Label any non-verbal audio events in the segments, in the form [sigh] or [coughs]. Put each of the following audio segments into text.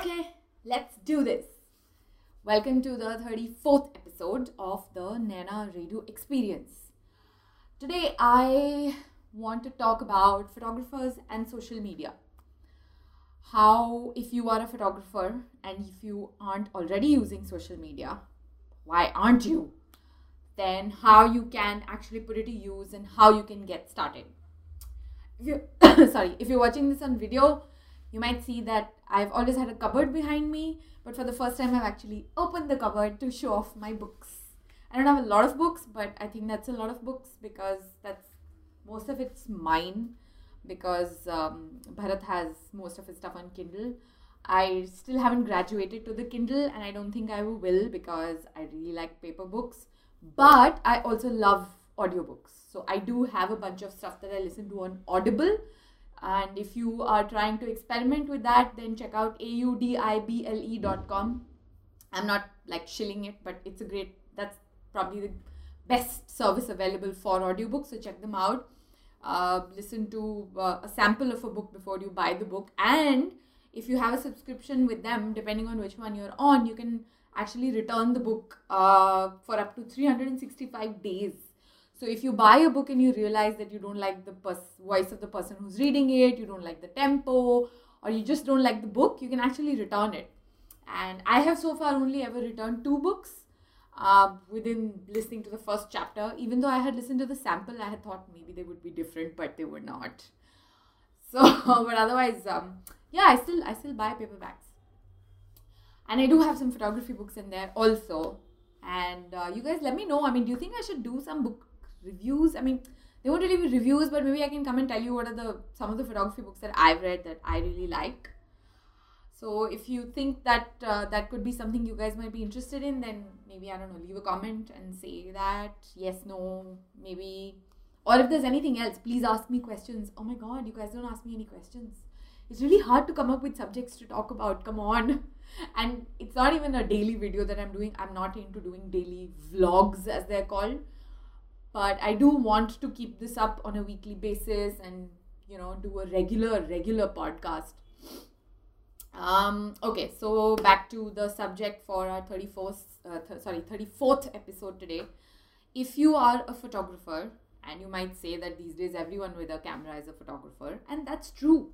Okay, let's do this. Welcome to the 34th episode of the Naina Redhu Experience. Today, I want to talk about photographers and social media. How, if you are a photographer and if you aren't already using social media, why aren't you? Then, how you can actually put it to use and how you can get started. If you [coughs] sorry, if you're watching this on video, you might see that I've always had a cupboard behind me, but for the first time, I've actually opened the cupboard to show off my books. I don't have a lot of books, but I think that's a lot of books because that's most of it's mine because um, Bharat has most of his stuff on Kindle. I still haven't graduated to the Kindle, and I don't think I will because I really like paper books. But I also love audiobooks. So I do have a bunch of stuff that I listen to on Audible and if you are trying to experiment with that, then check out audible.com. I'm not like shilling it, but it's a great, that's probably the best service available for audiobooks. So check them out. Uh, listen to uh, a sample of a book before you buy the book. And if you have a subscription with them, depending on which one you're on, you can actually return the book uh, for up to 365 days so if you buy a book and you realize that you don't like the pers- voice of the person who's reading it, you don't like the tempo, or you just don't like the book, you can actually return it. And I have so far only ever returned two books uh, within listening to the first chapter. Even though I had listened to the sample, I had thought maybe they would be different, but they were not. [laughs] So, but otherwise, um, yeah, I still I still buy paperbacks, and I do have some photography books in there also. And uh, you guys, let me know. I mean, do you think I should do some book reviews. I mean, they won't really be reviews, but maybe I can come and tell you what are the some of the photography books that I've read that I really like. So if you think that uh, that could be something you guys might be interested in, then maybe I don't know, leave a comment and say that yes, no, maybe. Or if there's anything else, please ask me questions. Oh my god, you guys don't ask me any questions. It's really hard to come up with subjects to talk about. Come on. [laughs] And it's not even a daily video that I'm doing. I'm not into doing daily vlogs as they're called but i do want to keep this up on a weekly basis and you know do a regular regular podcast. Um okay so back to the subject for our 34th uh, th- sorry 34th episode today. If you are a photographer and you might say that these days everyone with a camera is a photographer and that's true.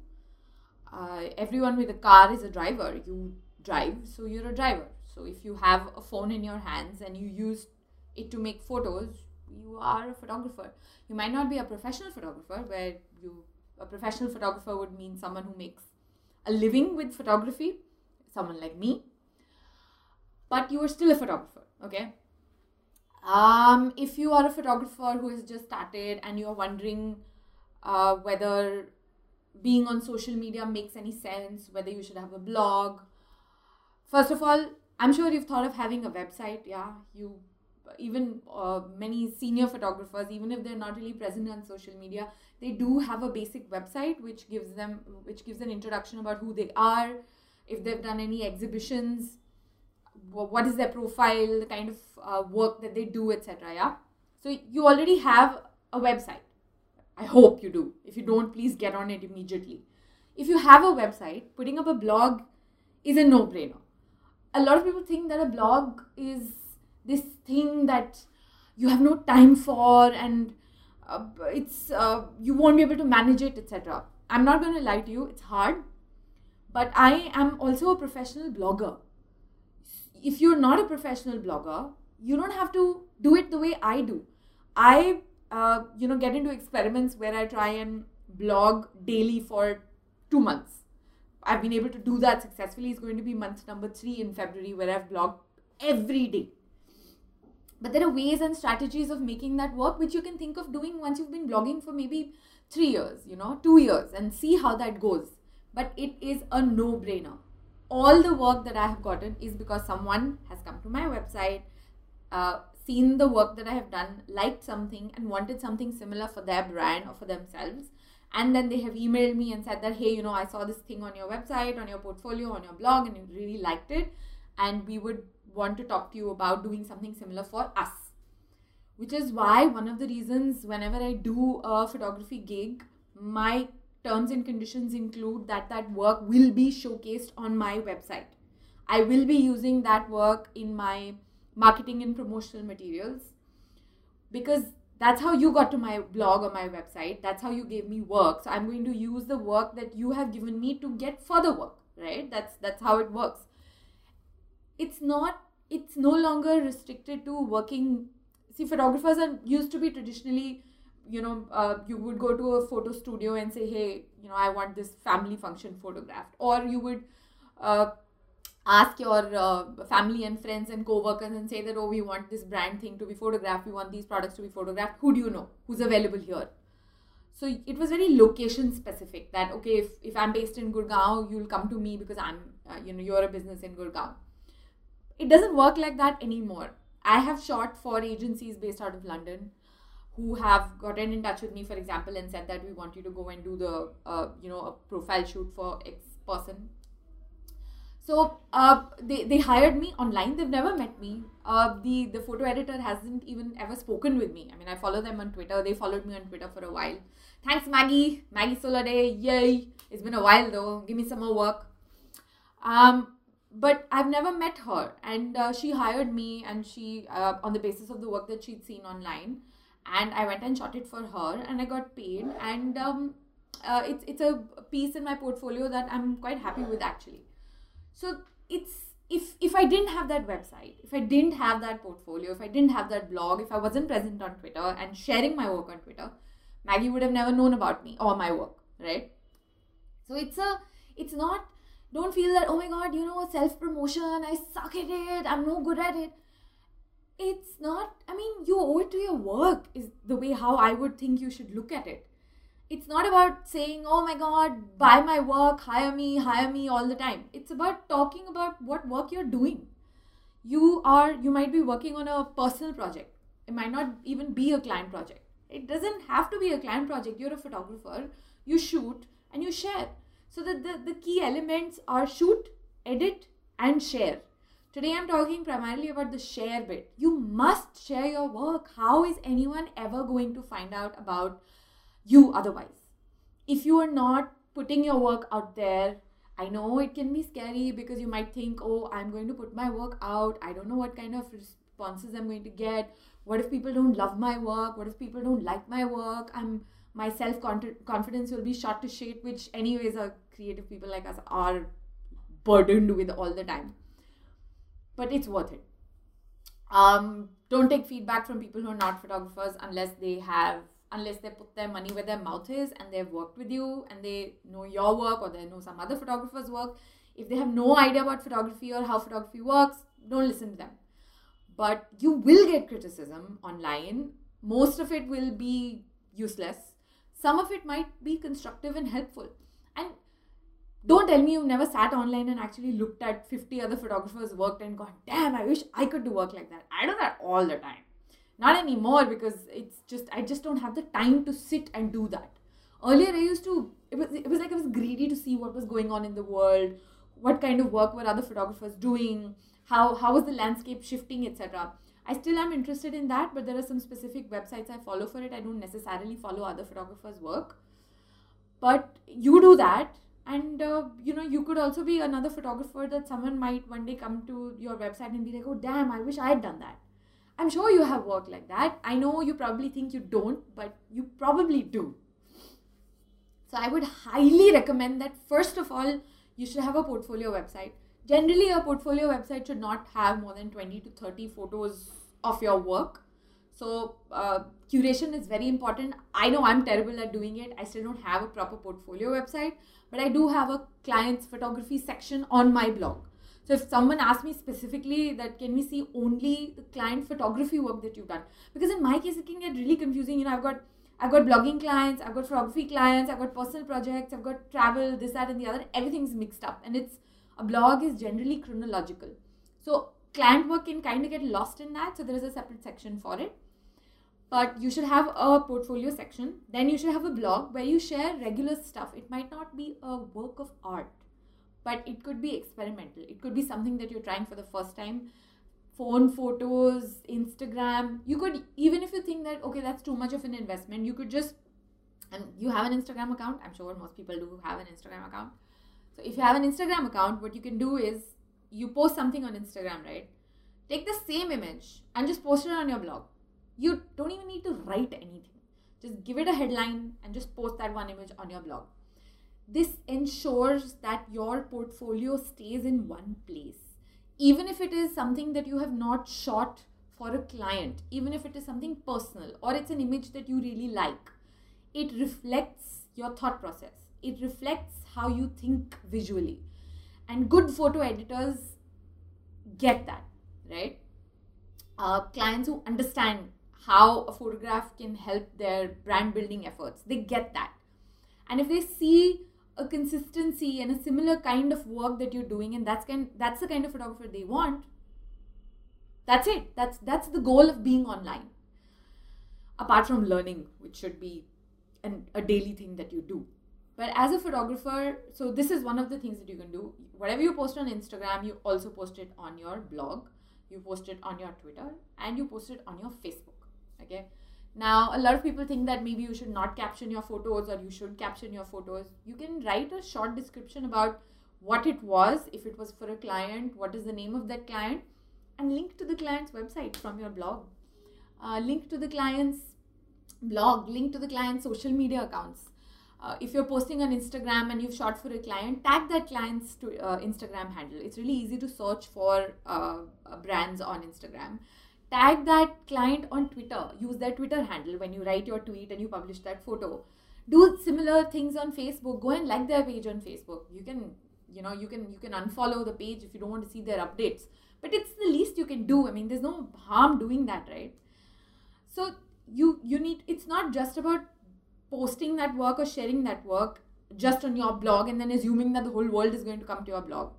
Uh, everyone with a car is a driver. You drive so you're a driver. So if you have a phone in your hands and you use it to make photos you are a photographer. You might not be a professional photographer, where you a professional photographer would mean someone who makes a living with photography, someone like me. But you are still a photographer, okay? Um, if you are a photographer who has just started and you are wondering uh, whether being on social media makes any sense, whether you should have a blog, first of all, I'm sure you've thought of having a website. Yeah, you even uh, many senior photographers even if they're not really present on social media they do have a basic website which gives them which gives an introduction about who they are if they've done any exhibitions what is their profile the kind of uh, work that they do etc yeah? So you already have a website. I hope you do. If you don't please get on it immediately. If you have a website putting up a blog is a no brainer a lot of people think that a blog is this thing that you have no time for and uh, it's uh, you won't be able to manage it etc i'm not going to lie to you it's hard but i am also a professional blogger. If you're not a professional blogger you don't have to do it the way i do. I uh, you know get into experiments where i try and blog daily for two months. I've been able to do that successfully. It's going to be month number three in february where i've blogged every day but there are ways and strategies of making that work which you can think of doing once you've been blogging for maybe three years you know two years and see how that goes. But it is a no-brainer. All the work that i have gotten is because someone has come to my website uh, seen the work that i have done liked something and wanted something similar for their brand or for themselves. And then they have emailed me and said that hey you know i saw this thing on your website on your portfolio on your blog and you really liked it. And we would want to talk to you about doing something similar for us. Which is why one of the reasons whenever I do a photography gig, my terms and conditions include that that work will be showcased on my website. I will be using that work in my marketing and promotional materials because that's how you got to my blog or my website. That's how you gave me work. So I'm going to use the work that you have given me to get further work, right? That's that's how it works. It's not it's no longer restricted to working see photographers are used to be traditionally you know, uh, you would go to a photo studio and say, hey, you know, I want this family function photographed. Or you would uh, ask your uh, family and friends and co-workers and say that, oh, we want this brand thing to be photographed. We want these products to be photographed. Who do you know? Who's available here? So it was very location specific that, okay, if, if I'm based in Gurgaon, you'll come to me because I'm, uh, you know, you're a business in Gurgaon. It doesn't work like that anymore. I have shot for agencies based out of London who have gotten in touch with me, for example, and said that we want you to go and do the, uh, you know, a profile shoot for X person. So uh, they, they hired me online. They've never met me. Uh, the the photo editor hasn't even ever spoken with me. I mean, I follow them on Twitter. They followed me on Twitter for a while. Thanks, Maggie. Maggie Solade. Yay! It's been a while though. Give me some more work. Um, but I've never met her, and uh, she hired me, and she uh, on the basis of the work that she'd seen online and I went and shot it for her, and I got paid. And um, uh, it's it's a piece in my portfolio that I'm quite happy with actually. So it's if if I didn't have that website, if I didn't have that portfolio, if I didn't have that blog, if I wasn't present on Twitter and sharing my work on Twitter, Maggie would have never known about me or my work, right? So it's a it's not don't feel that oh my god you know self promotion I suck at it I'm no good at it. It's not i mean you owe it to your work is the way how i would think you should look at it. It's not about saying oh my god buy my work hire me hire me all the time. It's about talking about what work you're doing. You are you might be working on a personal project. It might not even be a client project. It doesn't have to be a client project. You're a photographer. You shoot and you share so that the, the key elements are shoot edit and share Today I'm talking primarily about the share bit. You must share your work. How is anyone ever going to find out about you otherwise? If you are not putting your work out there, I know it can be scary because you might think, oh, I'm going to put my work out. I don't know what kind of responses I'm going to get. What if people don't love my work? What if people don't like my work? I'm my self confidence will be shot to shit, which anyways, our creative people like us are burdened with all the time but it's worth it. Um, don't take feedback from people who are not photographers unless they have unless they put their money where their mouth is and they've worked with you and they know your work or they know some other photographer's work. If they have no idea about photography or how photography works, don't listen to them. But you will get criticism online. Most of it will be useless. Some of it might be constructive and helpful. And don't tell me you've never sat online and actually looked at 50 other photographers' work and gone, damn, I wish I could do work like that. I do that all the time. Not anymore because it's just, I just don't have the time to sit and do that. Earlier, I used to, it was, it was like I was greedy to see what was going on in the world, what kind of work were other photographers doing, how, how was the landscape shifting, etc. I still am interested in that, but there are some specific websites I follow for it. I don't necessarily follow other photographers' work. But you do that and uh, you know you could also be another photographer that someone might one day come to your website and be like oh damn i wish i had done that i'm sure you have work like that i know you probably think you don't but you probably do so i would highly recommend that first of all you should have a portfolio website generally a portfolio website should not have more than 20 to 30 photos of your work so uh, curation is very important i know i'm terrible at doing it i still don't have a proper portfolio website but I do have a client's photography section on my blog. So if someone asks me specifically that can we see only the client photography work that you've done? Because in my case it can get really confusing. You know, I've got I've got blogging clients, I've got photography clients, I've got personal projects, I've got travel, this, that, and the other. Everything's mixed up. And it's a blog is generally chronological. So client work can kind of get lost in that. So there is a separate section for it but you should have a portfolio section then you should have a blog where you share regular stuff it might not be a work of art but it could be experimental it could be something that you're trying for the first time phone photos instagram you could even if you think that okay that's too much of an investment you could just and you have an Instagram account. I'm sure most people do have an Instagram account. So if you have an Instagram account, what you can do is you post something on Instagram, right? Take the same image and just post it on your blog. You don't even need to write anything. Just give it a headline and just post that one image on your blog. This ensures that your portfolio stays in one place. Even if it is something that you have not shot for a client, even if it is something personal or it's an image that you really like, it reflects your thought process. It reflects how you think visually. And good photo editors get that, right? Uh, clients who understand how a photograph can help their brand building efforts, they get that. And if they see a consistency and a similar kind of work that you're doing, and that's kind that's the kind of photographer they want, that's it. That's that's the goal of being online. Apart from learning, which should be an, a daily thing that you do. But as a photographer, so this is one of the things that you can do. Whatever you post on Instagram, you also post it on your blog, you post it on your Twitter, and you post it on your Facebook. Okay. Now, a lot of people think that maybe you should not caption your photos or you should caption your photos. You can write a short description about what it was, if it was for a client, what is the name of that client, and link to the client's website from your blog. Uh, link to the client's blog, link to the client's social media accounts uh, if you're posting on Instagram and you've shot for a client, tag that client's to, uh, Instagram handle. It's really easy to search for uh, uh, brands on Instagram. Tag that client on Twitter. Use their Twitter handle when you write your tweet and you publish that photo. Do similar things on Facebook. Go and like their page on Facebook. You can, you know, you can you can unfollow the page if you don't want to see their updates. But it's the least you can do. I mean, there's no harm doing that, right? So you you need. It's not just about posting that work or sharing that work just on your blog and then assuming that the whole world is going to come to your blog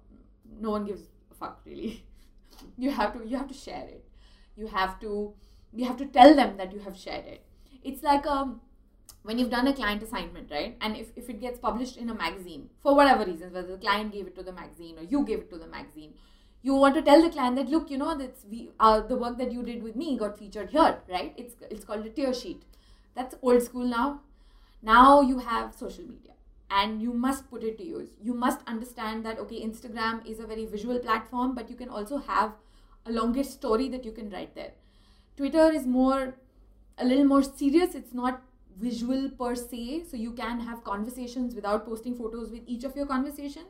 no one gives a fuck really. [laughs] You have to you have to share it. You have to you have to tell them that you have shared it. It's like um when you've done a client assignment right? And if, if it gets published in a magazine for whatever reasons whether the client gave it to the magazine or you gave it to the magazine you want to tell the client that look you know that's we uh, the work that you did with me got featured here right? It's it's called a tear sheet. That's old school now now you have social media and you must put it to use. You must understand that okay instagram is a very visual platform but you can also have a longer story that you can write there. Twitter is more a little more serious. It's not visual per se. So you can have conversations without posting photos with each of your conversations.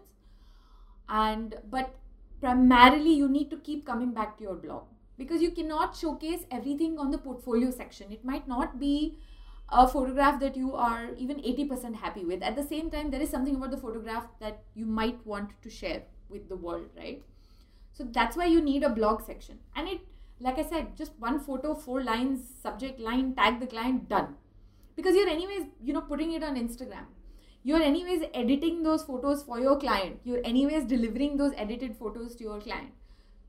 And but primarily you need to keep coming back to your blog because you cannot showcase everything on the portfolio section. It might not be a photograph that you are even 80% happy with. At the same time, there is something about the photograph that you might want to share with the world, right? So that's why you need a blog section. And it, like I said, just one photo, four lines, subject line, tag the client, done. Because you're anyways, you know, putting it on Instagram. You're anyways editing those photos for your client. You're anyways delivering those edited photos to your client.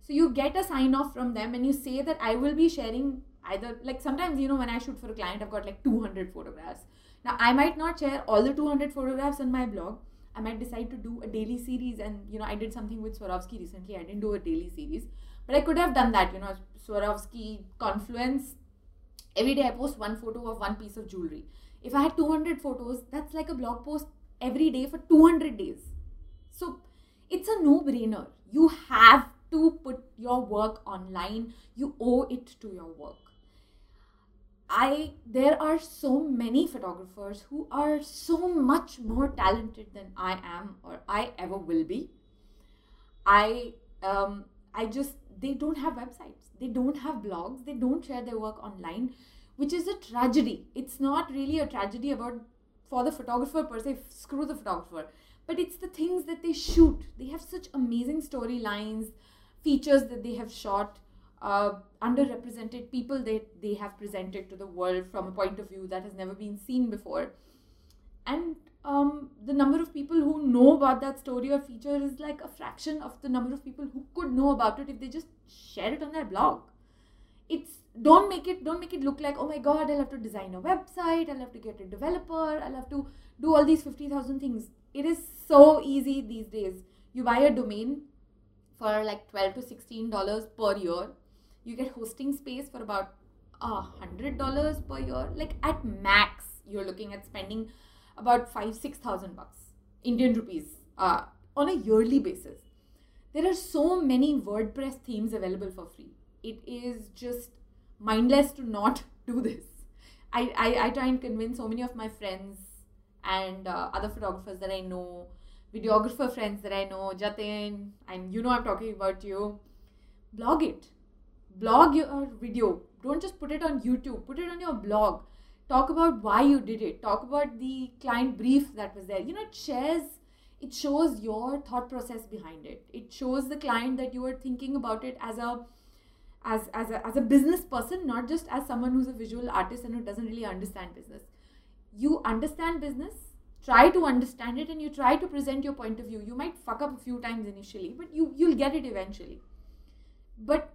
So you get a sign off from them and you say that I will be sharing either like sometimes you know when i shoot for a client i've got like 200 photographs. Now i might not share all the 200 photographs on my blog. I might decide to do a daily series and you know i did something with swarovski recently. I didn't do a daily series but i could have done that you know swarovski confluence. Every day i post one photo of one piece of jewelry. If i had 200 photos that's like a blog post every day for 200 days. So it's a no brainer you have to put your work online. You owe it to your work I there are so many photographers who are so much more talented than I am or I ever will be. I um I just they don't have websites, they don't have blogs, they don't share their work online, which is a tragedy. It's not really a tragedy about for the photographer per se, screw the photographer, but it's the things that they shoot. They have such amazing storylines, features that they have shot uh, underrepresented people that they have presented to the world from a point of view that has never been seen before. And um, the number of people who know about that story or feature is like a fraction of the number of people who could know about it if they just share it on their blog. It's don't make it don't make it look like oh my god I'll have to design a website I'll have to get a developer I'll have to do all these fifty thousand things. It is so easy these days. You buy a domain for like twelve to sixteen dollars per year you get hosting space for about a hundred dollars per year like at max you're looking at spending about five, six thousand bucks, Indian rupees, uh, on a yearly basis. There are so many WordPress themes available for free. It is just mindless to not [laughs] do this. I, I, I try and convince so many of my friends and uh, other photographers that I know, videographer friends that I know, Jatin, and you know I'm talking about you. Blog it. Blog your video. Don't just put it on YouTube, put it on your blog. Talk about why you did it. Talk about the client brief that was there. You know, it shares, it shows your thought process behind it. It shows the client that you are thinking about it as a as, as, a, as a business person, not just as someone who's a visual artist and who doesn't really understand business. You understand business, try to understand it, and you try to present your point of view. You might fuck up a few times initially, but you, you'll get it eventually. But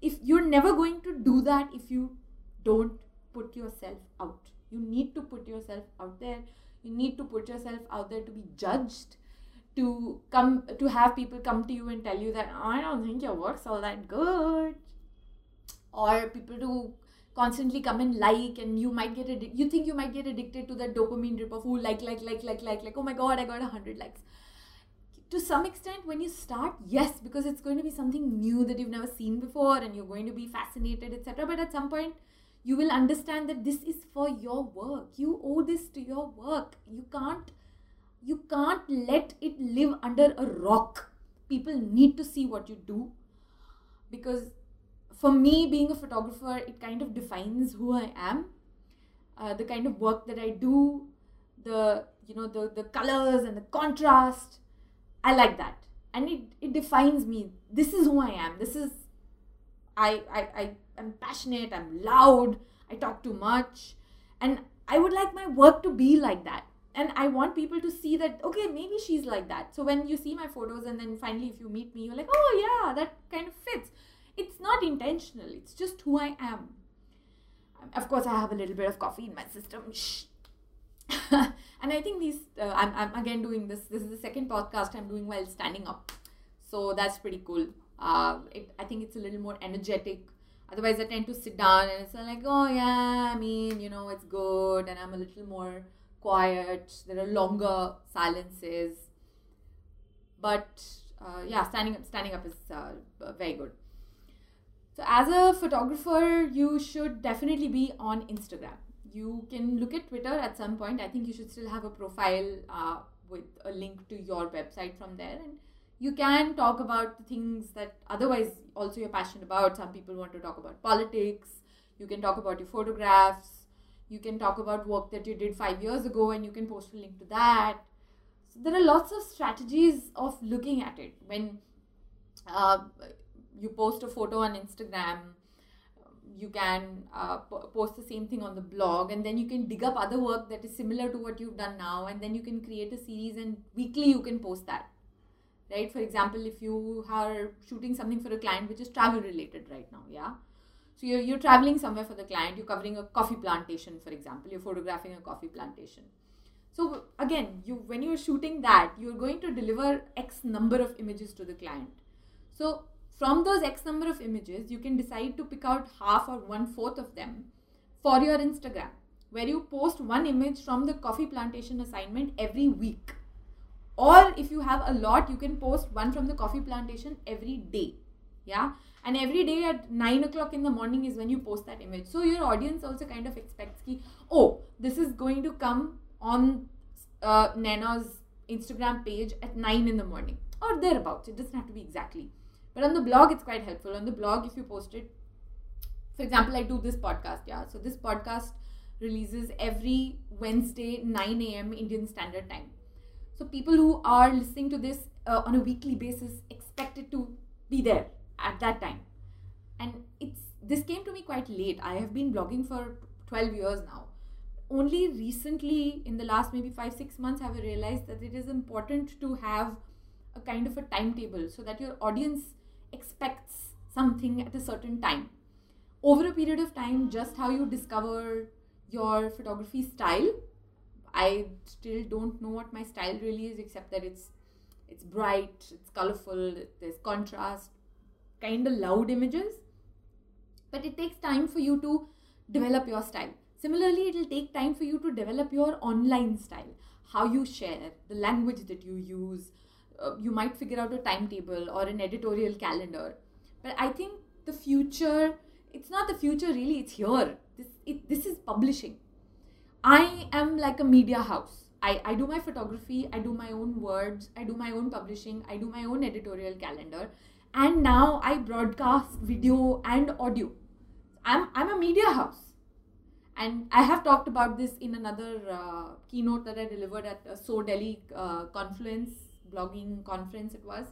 if you're never going to do that if you don't put yourself out, you need to put yourself out there. You need to put yourself out there to be judged to come to have people come to you and tell you that oh, I don't think your work's all that good. Or people to constantly come and like and you might get addicted you think you might get addicted to that dopamine drip of oh like like like like like like oh my god i got 100 likes to some extent when you start yes because it's going to be something new that you've never seen before and you're going to be fascinated etc but at some point you will understand that this is for your work. You owe this to your work. You can't you can't let it live under a rock. People need to see what you do. Because for me, being a photographer, it kind of defines who I am. Uh, the kind of work that I do, the you know the the colors and the contrast, I like that, and it it defines me. This is who I am. This is I I I am passionate. I'm loud. I talk too much, and I would like my work to be like that. And I want people to see that okay, maybe she's like that. So when you see my photos, and then finally if you meet me, you're like, oh yeah, that kind of fits it's not intentional it's just who i am of course i have a little bit of coffee in my system Shh. [laughs] and i think these uh, I'm, I'm again doing this this is the second podcast i'm doing while standing up. So that's pretty cool. Uh, it, i think it's a little more energetic. Otherwise i tend to sit down and it's like oh yeah i mean you know it's good. And i'm a little more quiet. There are longer silences. But uh, yeah standing up standing up is uh, very good. So, as a photographer, you should definitely be on Instagram. You can look at Twitter at some point. I think you should still have a profile uh, with a link to your website from there. And you can talk about the things that otherwise also you're passionate about. Some people want to talk about politics. You can talk about your photographs. You can talk about work that you did five years ago and you can post a link to that. So there are lots of strategies of looking at it. When uh, you post a photo on Instagram, you can uh, post the same thing on the blog, and then you can dig up other work that is similar to what you've done now, and then you can create a series, and weekly you can post that. Right? For example, if you are shooting something for a client which is travel related right now, yeah. So you're, you're traveling somewhere for the client, you're covering a coffee plantation, for example, you're photographing a coffee plantation. So again, you when you're shooting that, you're going to deliver X number of images to the client. So from those X number of images, you can decide to pick out half or one fourth of them for your Instagram, where you post one image from the coffee plantation assignment every week. Or if you have a lot, you can post one from the coffee plantation every day. Yeah. And every day at 9 o'clock in the morning is when you post that image. So your audience also kind of expects ki, oh, this is going to come on uh, Naina's Instagram page at 9 in the morning or thereabouts. It doesn't have to be exactly. But on the blog, it's quite helpful. On the blog, if you post it, for example, I do this podcast, yeah. So this podcast releases every Wednesday, 9 a.m. Indian Standard Time. So people who are listening to this uh, on a weekly basis expected to be there at that time. And it's this came to me quite late. I have been blogging for 12 years now. Only recently, in the last maybe five, six months, have I realized that it is important to have a kind of a timetable so that your audience expects something at a certain time. Over a period of time, just how you discover your photography style, I still don't know what my style really is, except that it's it's bright, it's colorful, there's contrast, kind of loud images. But it takes time for you to develop your style. Similarly, it will take time for you to develop your online style, how you share, the language that you use. Uh, you might figure out a timetable or an editorial calendar. But I think the future, it's not the future really, it's here. This, it, this is publishing. I am like a media house. I, I do my photography, I do my own words, I do my own publishing, I do my own editorial calendar, and now I broadcast video and audio. I'm, I'm a media house and I have talked about this in another uh, keynote that I delivered at a So Delhi uh, Confluence blogging conference. It was,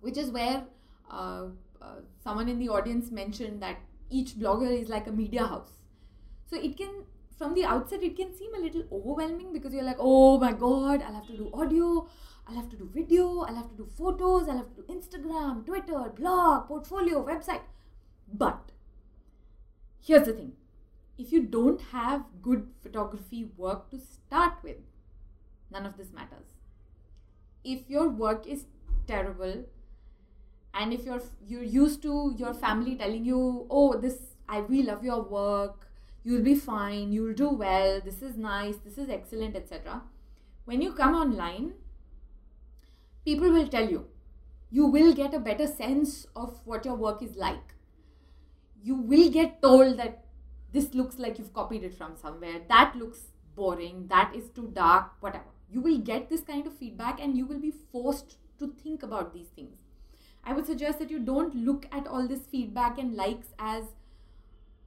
which is where uh, uh, someone in the audience mentioned that each blogger is like a media house. So it can, from the outset, it can seem a little overwhelming because you're like, oh my god, I'll have to do audio, I'll have to do video, I'll have to do photos, I'll have to do Instagram, Twitter, blog, portfolio, website. But here's the thing if you don't have good photography work to start with, none of this matters. If your work is terrible, and if you're you're used to your family telling you, "Oh, this I we love your work, you'll be fine, you'll do well, this is nice, this is excellent, etc." When you come online, people will tell you. You will get a better sense of what your work is like. You will get told that this looks like you've copied it from somewhere. That looks boring. That is too dark. Whatever you will get this kind of feedback and you will be forced to think about these things i would suggest that you don't look at all this feedback and likes as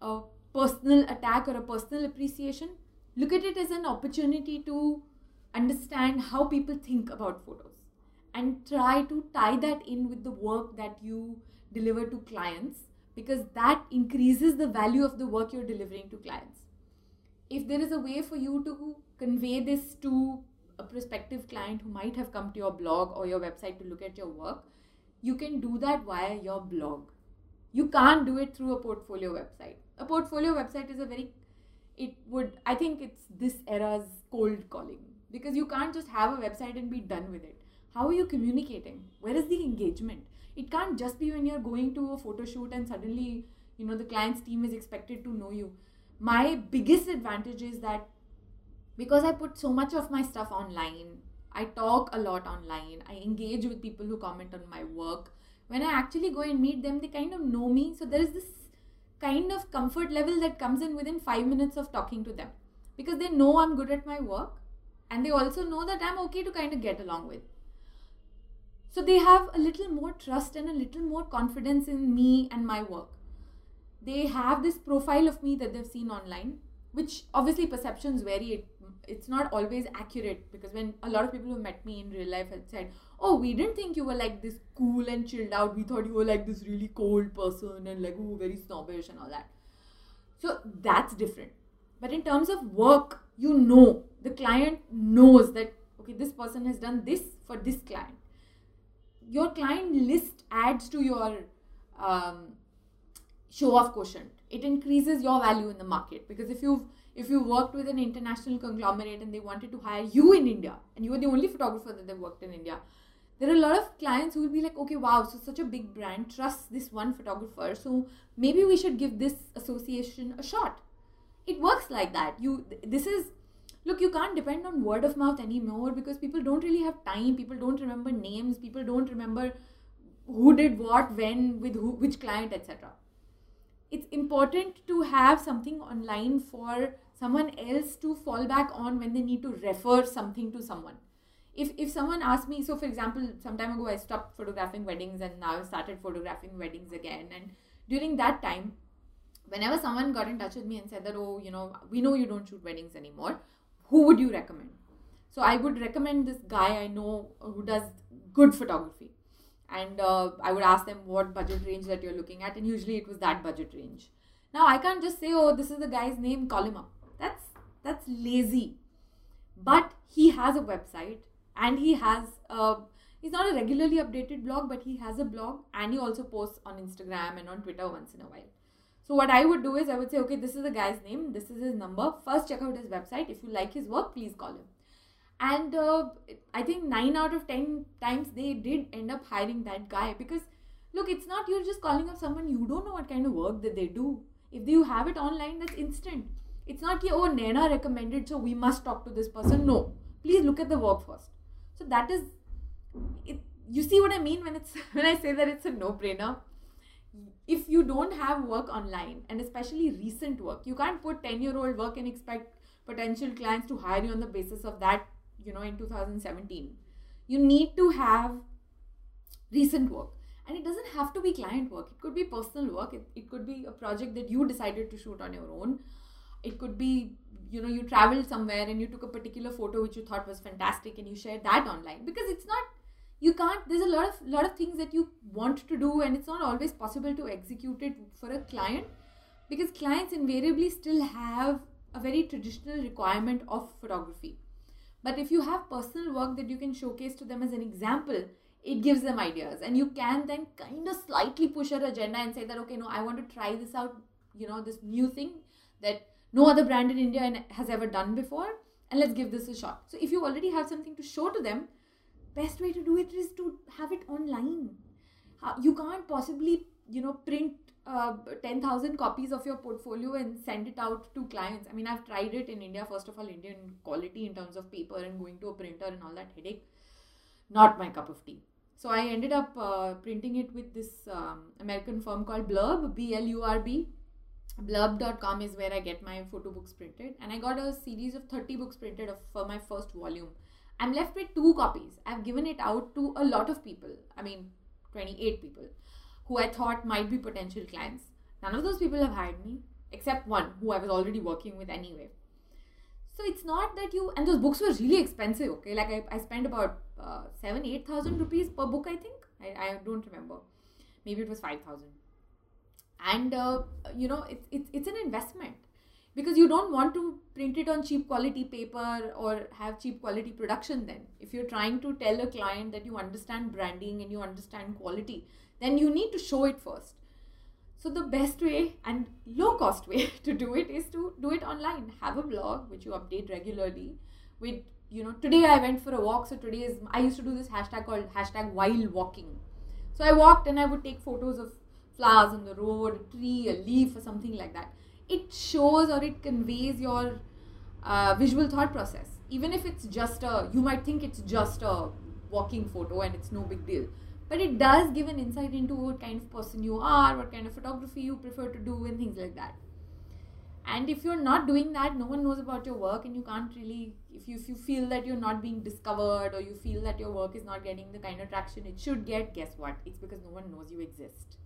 a personal attack or a personal appreciation look at it as an opportunity to understand how people think about photos and try to tie that in with the work that you deliver to clients because that increases the value of the work you're delivering to clients. If there is a way for you to convey this to a prospective client who might have come to your blog or your website to look at your work, you can do that via your blog. You can't do it through a portfolio website. A portfolio website is a very, it would, I think it's this era's cold calling because you can't just have a website and be done with it. How are you communicating? Where is the engagement? it can't just be when you're going to a photo shoot and suddenly you know the client's team is expected to know you my biggest advantage is that because i put so much of my stuff online i talk a lot online i engage with people who comment on my work when i actually go and meet them they kind of know me so there is this kind of comfort level that comes in within 5 minutes of talking to them because they know i'm good at my work and they also know that i'm okay to kind of get along with so they have a little more trust and a little more confidence in me and my work. They have this profile of me that they've seen online, which obviously perceptions vary. It, it's not always accurate because when a lot of people who met me in real life had said, Oh, we didn't think you were like this cool and chilled out. We thought you were like this really cold person and like, oh, very snobbish and all that. So that's different. But in terms of work, you know, the client knows that, okay, this person has done this for this client your client list adds to your um, show of quotient. It increases your value in the market because if you've if you worked with an international conglomerate and they wanted to hire you in India and you were the only photographer that they worked in India, there are a lot of clients who will be like, okay, wow, so such a big brand trusts this one photographer, so maybe we should give this association a shot. It works like that. You this is look you can't depend on word of mouth anymore because people don't really have time people don't remember names people don't remember who did what when with who which client etc it's important to have something online for someone else to fall back on when they need to refer something to someone if if someone asked me so for example some time ago i stopped photographing weddings and now i started photographing weddings again and during that time whenever someone got in touch with me and said that oh you know we know you don't shoot weddings anymore who would you recommend? So I would recommend this guy I know who does good photography. And uh, I would ask them what budget range that you're looking at, and usually it was that budget range. Now I can't just say, oh, this is the guy's name, call him up. That's that's lazy. But he has a website and he has a he's not a regularly updated blog, but he has a blog and he also posts on Instagram and on Twitter once in a while. So what I would do is I would say, okay, this is the guy's name, this is his number. First, check out his website. If you like his work, please call him. And uh, I think nine out of ten times they did end up hiring that guy because look, it's not you're just calling up someone you don't know what kind of work that they do. If you have it online, that's instant. It's not ki, oh Naina recommended so we must talk to this person. No. Please look at the work first. So that is it, you see what I mean when it's [laughs] when I say that it's a no-brainer? If you don't have work online and especially recent work you can't put 10 year old work and expect potential clients to hire you on the basis of that you know in 2017 you need to have recent work. And it doesn't have to be client work. It could be personal work. It, it could be a project that you decided to shoot on your own it could be you know you traveled somewhere and you took a particular photo which you thought was fantastic and you shared that online. Because it's not you can't there's a lot of lot of things that you want to do and it's not always possible to execute it for a client. Because clients invariably still have a very traditional requirement of photography. But if you have personal work that you can showcase to them as an example it gives them ideas. And you can then kind of slightly push your agenda and say that okay no i want to try this out you know this new thing that no other brand in india has ever done before and let's give this a shot so if you already have something to show to them best way to do it is to have it online you can't possibly you know print uh, 10,000 copies of your portfolio and send it out to clients. I mean, I've tried it in India, first of all, Indian quality in terms of paper and going to a printer and all that headache. Not my cup of tea. So I ended up uh, printing it with this um, American firm called Blurb, B L U R B. Blurb.com is where I get my photo books printed. And I got a series of 30 books printed for my first volume. I'm left with two copies. I've given it out to a lot of people. I mean, 28 people who I thought might be potential clients. None of those people have hired me, except one who I was already working with anyway. So it's not that you, and those books were really expensive, okay? Like I, I spent about uh, seven, 8,000 rupees per book, I think. I, I don't remember. Maybe it was 5,000. And, uh, you know, it's, it's, it's an investment. Because you don't want to print it on cheap quality paper or have cheap quality production then. If you're trying to tell a client that you understand branding and you understand quality then you need to show it first. So the best way and low cost way [laughs] to do it is to do it online. Have a blog which you update regularly with you know today i went for a walk so today is i used to do this hashtag called hashtag while walking. So i walked and i would take photos of flowers on the road a tree a leaf or something like that. It shows or it conveys your uh, visual thought process. Even if it's just a you might think it's just a walking photo and it's no big deal. But it does give an insight into what kind of person you are what kind of photography you prefer to do and things like that. And if you're not doing that no one knows about your work and you can't really if you, if you feel that you're not being discovered or you feel that your work is not getting the kind of traction it should get guess what? It's because no one knows you exist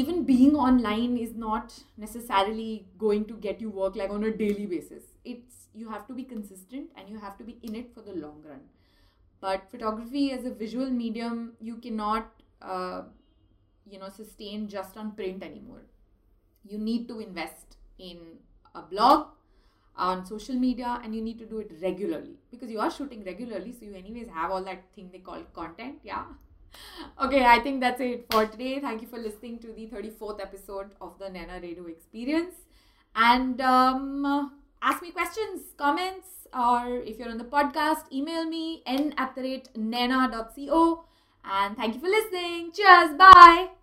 even being online is not necessarily going to get you work like on a daily basis. It's you have to be consistent and you have to be in it for the long run. But photography as a visual medium you cannot uh, you know sustain just on print anymore. You need to invest in a blog on social media and you need to do it regularly. Because you are shooting regularly so you anyways have all that thing they call content yeah okay, I think that's it for today. Thank you for listening to the 34th episode of the Naina Redhu experience. And um, ask me questions, comments, or if you're on the podcast, email me n at the rate naina.co. And thank you for listening. Cheers. Bye.